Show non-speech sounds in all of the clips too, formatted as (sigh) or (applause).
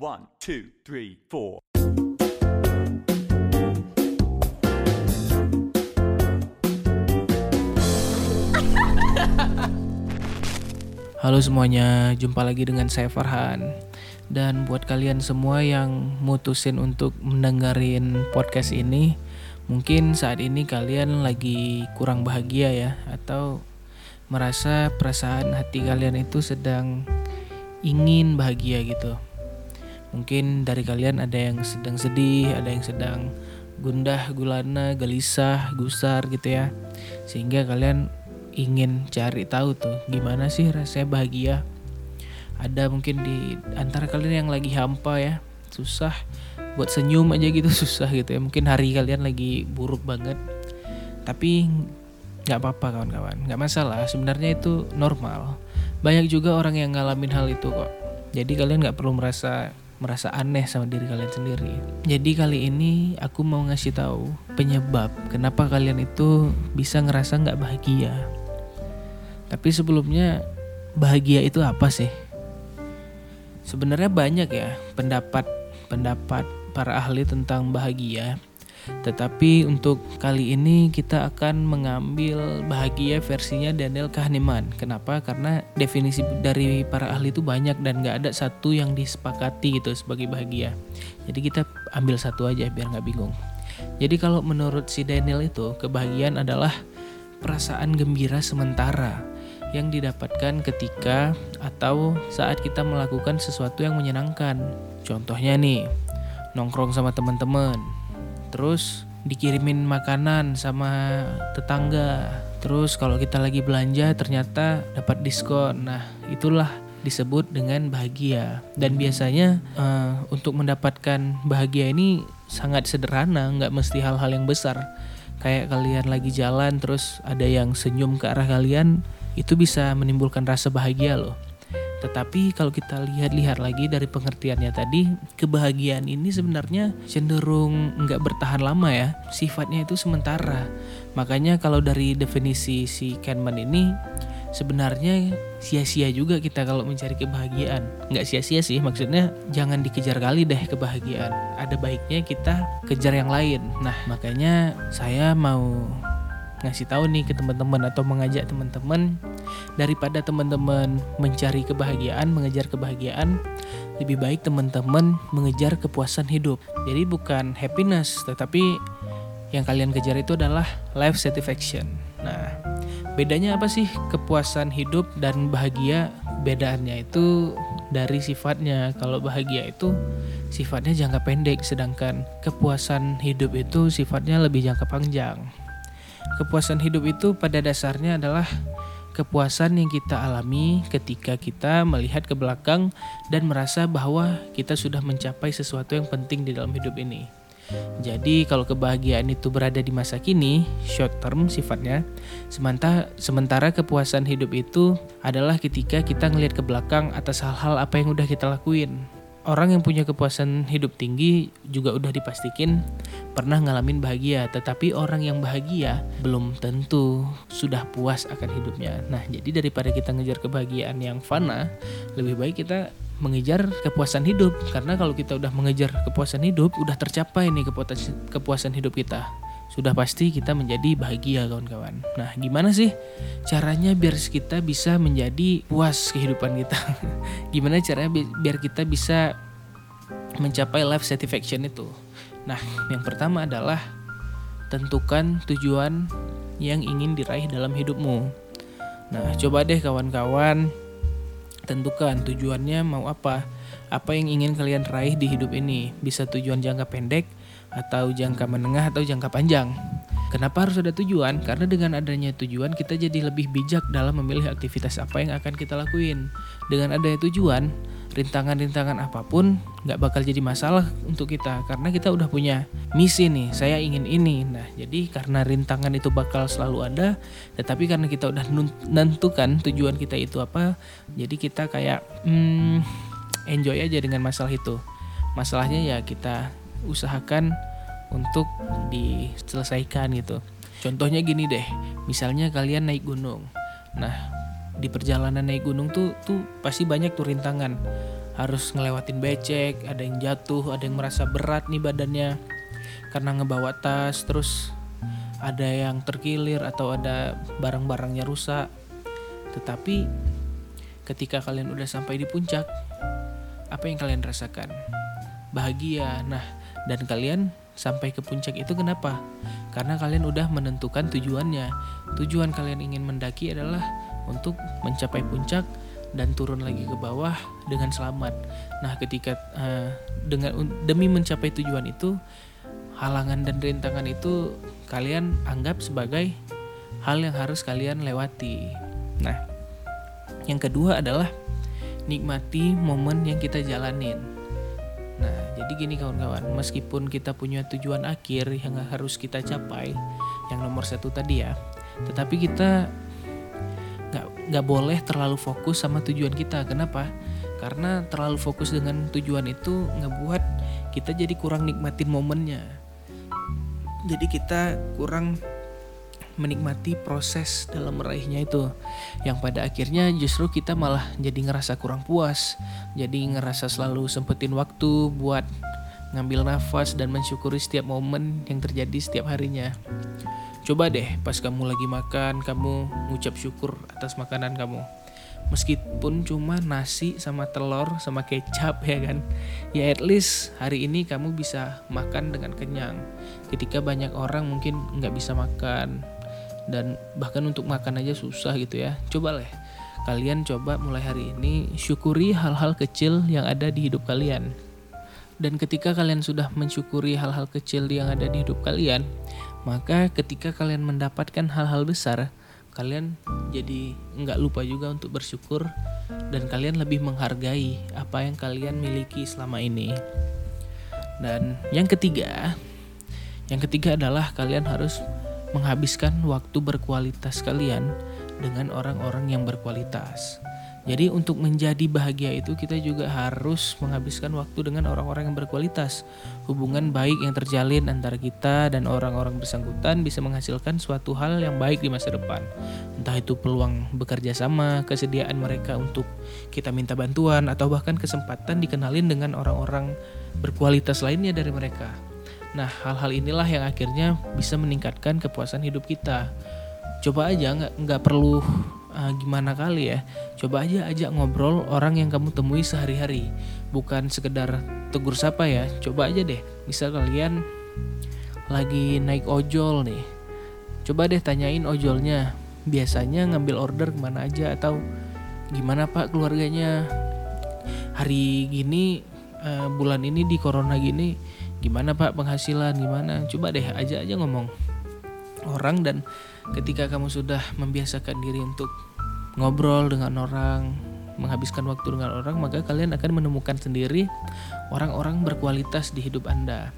One, two, three, four. Halo semuanya, jumpa lagi dengan saya Farhan. Dan buat kalian semua yang mutusin untuk mendengarin podcast ini, mungkin saat ini kalian lagi kurang bahagia ya atau merasa perasaan hati kalian itu sedang ingin bahagia gitu. Mungkin dari kalian ada yang sedang sedih, ada yang sedang gundah, gulana, gelisah, gusar gitu ya. Sehingga kalian ingin cari tahu tuh gimana sih rasanya bahagia. Ada mungkin di antara kalian yang lagi hampa ya, susah buat senyum aja gitu (laughs) susah gitu ya. Mungkin hari kalian lagi buruk banget. Tapi nggak apa-apa kawan-kawan, nggak masalah. Sebenarnya itu normal. Banyak juga orang yang ngalamin hal itu kok. Jadi kalian nggak perlu merasa merasa aneh sama diri kalian sendiri. Jadi kali ini aku mau ngasih tahu penyebab kenapa kalian itu bisa ngerasa nggak bahagia. Tapi sebelumnya bahagia itu apa sih? Sebenarnya banyak ya pendapat pendapat para ahli tentang bahagia. Tetapi untuk kali ini kita akan mengambil bahagia versinya Daniel Kahneman. Kenapa? Karena definisi dari para ahli itu banyak dan nggak ada satu yang disepakati gitu sebagai bahagia. Jadi kita ambil satu aja biar nggak bingung. Jadi kalau menurut si Daniel itu kebahagiaan adalah perasaan gembira sementara yang didapatkan ketika atau saat kita melakukan sesuatu yang menyenangkan. Contohnya nih, nongkrong sama teman-teman, terus dikirimin makanan sama tetangga. Terus kalau kita lagi belanja ternyata dapat diskon. Nah, itulah disebut dengan bahagia. Dan biasanya uh, untuk mendapatkan bahagia ini sangat sederhana, nggak mesti hal-hal yang besar. Kayak kalian lagi jalan terus ada yang senyum ke arah kalian, itu bisa menimbulkan rasa bahagia loh. Tetapi kalau kita lihat-lihat lagi dari pengertiannya tadi, kebahagiaan ini sebenarnya cenderung nggak bertahan lama ya. Sifatnya itu sementara. Makanya kalau dari definisi si Kahneman ini, sebenarnya sia-sia juga kita kalau mencari kebahagiaan. Nggak sia-sia sih, maksudnya jangan dikejar kali deh kebahagiaan. Ada baiknya kita kejar yang lain. Nah, makanya saya mau ngasih tahu nih ke teman-teman atau mengajak teman-teman daripada teman-teman mencari kebahagiaan, mengejar kebahagiaan, lebih baik teman-teman mengejar kepuasan hidup. Jadi bukan happiness, tetapi yang kalian kejar itu adalah life satisfaction. Nah, bedanya apa sih kepuasan hidup dan bahagia? Bedaannya itu dari sifatnya. Kalau bahagia itu sifatnya jangka pendek, sedangkan kepuasan hidup itu sifatnya lebih jangka panjang. Kepuasan hidup itu pada dasarnya adalah kepuasan yang kita alami ketika kita melihat ke belakang dan merasa bahwa kita sudah mencapai sesuatu yang penting di dalam hidup ini. Jadi kalau kebahagiaan itu berada di masa kini, short term sifatnya, sementara kepuasan hidup itu adalah ketika kita ngelihat ke belakang atas hal-hal apa yang udah kita lakuin orang yang punya kepuasan hidup tinggi juga udah dipastikan pernah ngalamin bahagia, tetapi orang yang bahagia belum tentu sudah puas akan hidupnya. Nah, jadi daripada kita ngejar kebahagiaan yang fana, lebih baik kita mengejar kepuasan hidup karena kalau kita udah mengejar kepuasan hidup, udah tercapai nih kepuasan kepuasan hidup kita sudah pasti kita menjadi bahagia kawan-kawan. Nah, gimana sih caranya biar kita bisa menjadi puas kehidupan kita? (laughs) gimana caranya bi biar kita bisa mencapai life satisfaction itu? Nah, yang pertama adalah tentukan tujuan yang ingin diraih dalam hidupmu. Nah, coba deh kawan-kawan tentukan tujuannya mau apa? Apa yang ingin kalian raih di hidup ini? Bisa tujuan jangka pendek, atau jangka menengah atau jangka panjang. Kenapa harus ada tujuan? Karena dengan adanya tujuan kita jadi lebih bijak dalam memilih aktivitas apa yang akan kita lakuin. Dengan adanya tujuan, rintangan-rintangan apa pun nggak bakal jadi masalah untuk kita karena kita udah punya misi nih. Saya ingin ini. Nah, jadi karena rintangan itu bakal selalu ada, tetapi karena kita udah nentukan tujuan kita itu apa, jadi kita kayak hmm, enjoy aja dengan masalah itu. Masalahnya ya kita usahakan untuk diselesaikan gitu. Contohnya gini deh, misalnya kalian naik gunung. Nah, di perjalanan naik gunung tuh tuh pasti banyak tuh rintangan. harus ngelewatin becek, ada yang jatuh, ada yang merasa berat nih badannya karena ngebawa tas, terus ada yang terkilir atau ada barang-barangnya rusak. Tetapi ketika kalian udah sampai di puncak, apa yang kalian rasakan? Bahagia. Nah, dan kalian sampai ke puncak itu kenapa? Karena kalian udah menentukan tujuannya. Tujuan kalian ingin mendaki adalah untuk mencapai puncak dan turun lagi ke bawah dengan selamat. Nah, ketika uh, dengan demi mencapai tujuan itu, halangan dan rintangan itu kalian anggap sebagai hal yang harus kalian lewati. Nah, yang kedua adalah nikmati momen yang kita jalanin. Nah, jadi gini kawan-kawan, meskipun kita punya tujuan akhir yang harus kita capai, yang nomor satu tadi ya, tetapi kita nggak boleh terlalu fokus sama tujuan kita. Kenapa? Karena terlalu fokus dengan tujuan itu ngebuat kita jadi kurang nikmatin momennya. Jadi kita kurang menikmati proses dalam meraihnya itu yang pada akhirnya justru kita malah jadi ngerasa kurang puas jadi ngerasa selalu sempetin waktu buat ngambil nafas dan mensyukuri setiap momen yang terjadi setiap harinya Coba deh pas kamu lagi makan, kamu ngucap syukur atas makanan kamu. Meskipun cuma nasi sama telur sama kecap ya kan. Ya at least hari ini kamu bisa makan dengan kenyang. Ketika banyak orang mungkin nggak bisa makan dan bahkan untuk makan aja susah gitu ya. Coba lah kalian coba mulai hari ini syukuri hal-hal kecil yang ada di hidup kalian. Dan ketika kalian sudah mensyukuri hal-hal kecil yang ada di hidup kalian, maka ketika kalian mendapatkan hal-hal besar, kalian jadi nggak lupa juga untuk bersyukur dan kalian lebih menghargai apa yang kalian miliki selama ini. Dan yang ketiga, yang ketiga adalah kalian harus menghabiskan waktu berkualitas kalian dengan orang-orang yang berkualitas. Jadi untuk menjadi bahagia itu kita juga harus menghabiskan waktu dengan orang-orang yang berkualitas. Hubungan baik yang terjalin antara kita dan orang-orang bersangkutan bisa menghasilkan suatu hal yang baik di masa depan. Entah itu peluang bekerja sama, kesediaan mereka untuk kita minta bantuan atau bahkan kesempatan dikenalin dengan orang-orang berkualitas lainnya dari mereka. Nah, hal-hal inilah yang akhirnya bisa meningkatkan kepuasan hidup kita. Coba aja nggak perlu uh, gimana kali ya. Coba aja ajak ngobrol orang yang kamu temui sehari-hari. Bukan sekedar tegur sapa ya. Coba aja deh. Misal kalian lagi naik ojol nih. Coba deh tanyain ojolnya. Biasanya ngambil order ke mana aja atau gimana pak keluarganya? Hari gini uh, bulan ini di corona gini gimana pak penghasilan gimana coba deh aja aja ngomong orang dan ketika kamu sudah membiasakan diri untuk ngobrol dengan orang, menghabiskan waktu dengan orang, maka kalian akan menemukan sendiri orang-orang berkualitas di hidup Anda.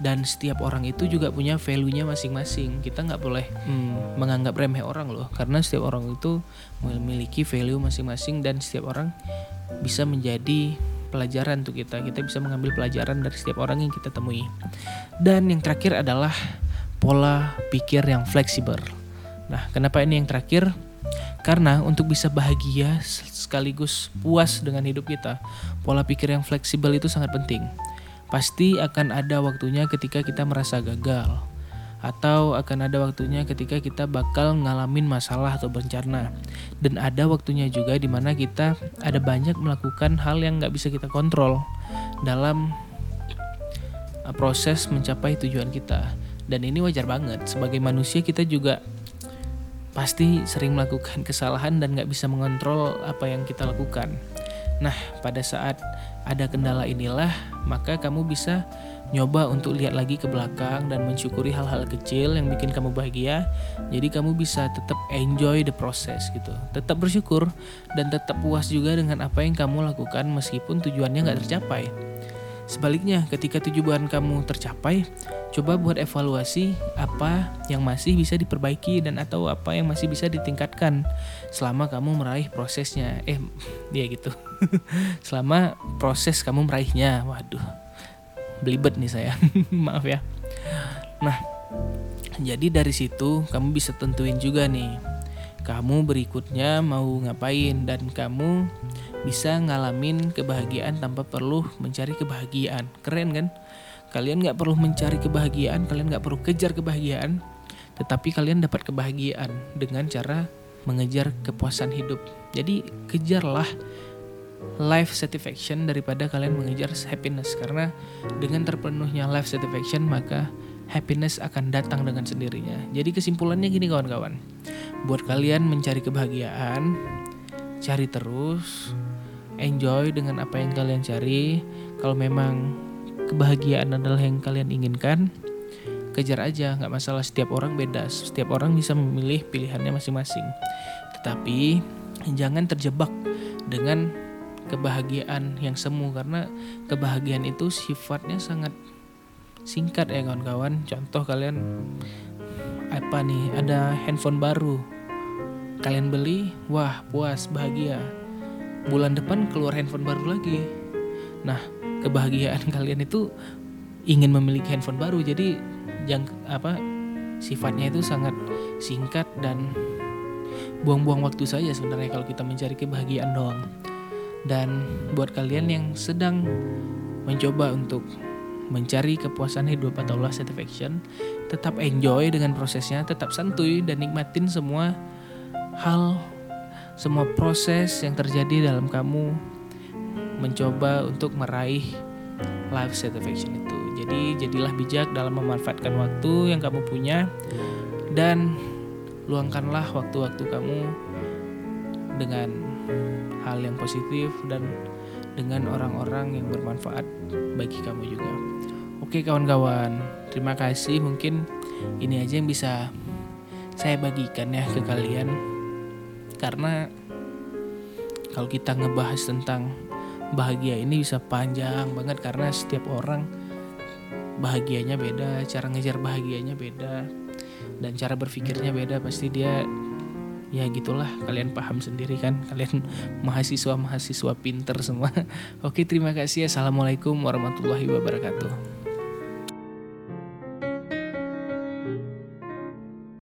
Dan setiap orang itu juga punya value-nya masing-masing. Kita nggak boleh hmm, menganggap remeh orang loh, karena setiap orang itu memiliki value masing-masing dan setiap orang bisa menjadi pelajaran untuk kita. Kita bisa mengambil pelajaran dari setiap orang yang kita temui. Dan yang terakhir adalah pola pikir yang fleksibel. Nah, kenapa ini yang terakhir? Karena untuk bisa bahagia sekaligus puas dengan hidup kita, pola pikir yang fleksibel itu sangat penting. Pasti akan ada waktunya ketika kita merasa gagal, atau akan ada waktunya ketika kita bakal ngalamin masalah atau bencana, dan ada waktunya juga di mana kita ada banyak melakukan hal yang nggak bisa kita kontrol dalam uh, proses mencapai tujuan kita. Dan ini wajar banget sebagai manusia kita juga pasti sering melakukan kesalahan dan gak bisa mengontrol apa yang kita lakukan. Nah, pada saat ada kendala inilah, maka kamu bisa nyoba untuk lihat lagi ke belakang dan mensyukuri hal-hal kecil yang bikin kamu bahagia. Jadi kamu bisa tetap enjoy the process gitu, tetap bersyukur dan tetap puas juga dengan apa yang kamu lakukan meskipun tujuannya nggak tercapai. Sebaliknya, ketika tujuan kamu tercapai, coba buat evaluasi apa yang masih bisa diperbaiki dan atau apa yang masih bisa ditingkatkan selama kamu meraih prosesnya. Eh, dia (laughs) gitu. (laughs) selama proses kamu meraihnya. Waduh. Belibet nih saya. (laughs) Maaf ya. Nah, jadi dari situ kamu bisa tentuin juga nih kamu berikutnya mau ngapain dan kamu bisa ngalamin kebahagiaan tanpa perlu mencari kebahagiaan. Keren kan? Kalian nggak perlu mencari kebahagiaan kalian nggak perlu kejar kebahagiaan tetapi kalian dapat kebahagiaan dengan cara mengejar kepuasan hidup. Jadi kejarlah life satisfaction daripada kalian mengejar happiness. Karena dengan terpenuhnya life satisfaction maka happiness akan datang dengan sendirinya. Jadi kesimpulannya gini kawan-kawan. Buat kalian mencari kebahagiaan cari terus enjoy dengan apa yang kalian cari. Kalau memang kebahagiaan adalah yang kalian inginkan kejar aja nggak masalah. Setiap orang beda setiap orang bisa memilih pilihannya masing-masing. Tetapi jangan terjebak dengan kebahagiaan yang semu karena kebahagiaan itu sifatnya sangat singkat ya kawan-kawan contoh kalian apa nih ada handphone baru kalian beli wah puas bahagia bulan depan keluar handphone baru lagi. Nah, kebahagiaan (laughs) kalian itu ingin memiliki handphone baru. Jadi yang apa sifatnya itu sangat singkat dan buang-buang waktu saja sebenarnya kalau kita mencari kebahagiaan doang. Dan buat kalian yang sedang mencoba untuk mencari kepuasan hidup atau satisfaction, tetap enjoy dengan prosesnya, tetap santuy dan nikmatin semua hal semua proses yang terjadi dalam kamu mencoba untuk meraih life satisfaction itu. Jadi jadilah bijak dalam memanfaatkan waktu yang kamu punya dan luangkanlah waktu-waktu kamu dengan hal yang positif dan dengan orang-orang yang bermanfaat bagi kamu juga. Oke kawan-kawan, terima kasih. Mungkin ini aja yang bisa saya bagikan ya ke kalian karena kalau kita ngebahas tentang bahagia ini bisa panjang banget karena setiap orang bahagianya beda, cara ngejar bahagianya beda dan cara berpikirnya beda pasti dia ya gitulah kalian paham sendiri kan? Kalian (laughs) mahasiswa mahasiswa pinter semua. (laughs) Oke terima kasih. Assalamualaikum warahmatullahi wabarakatuh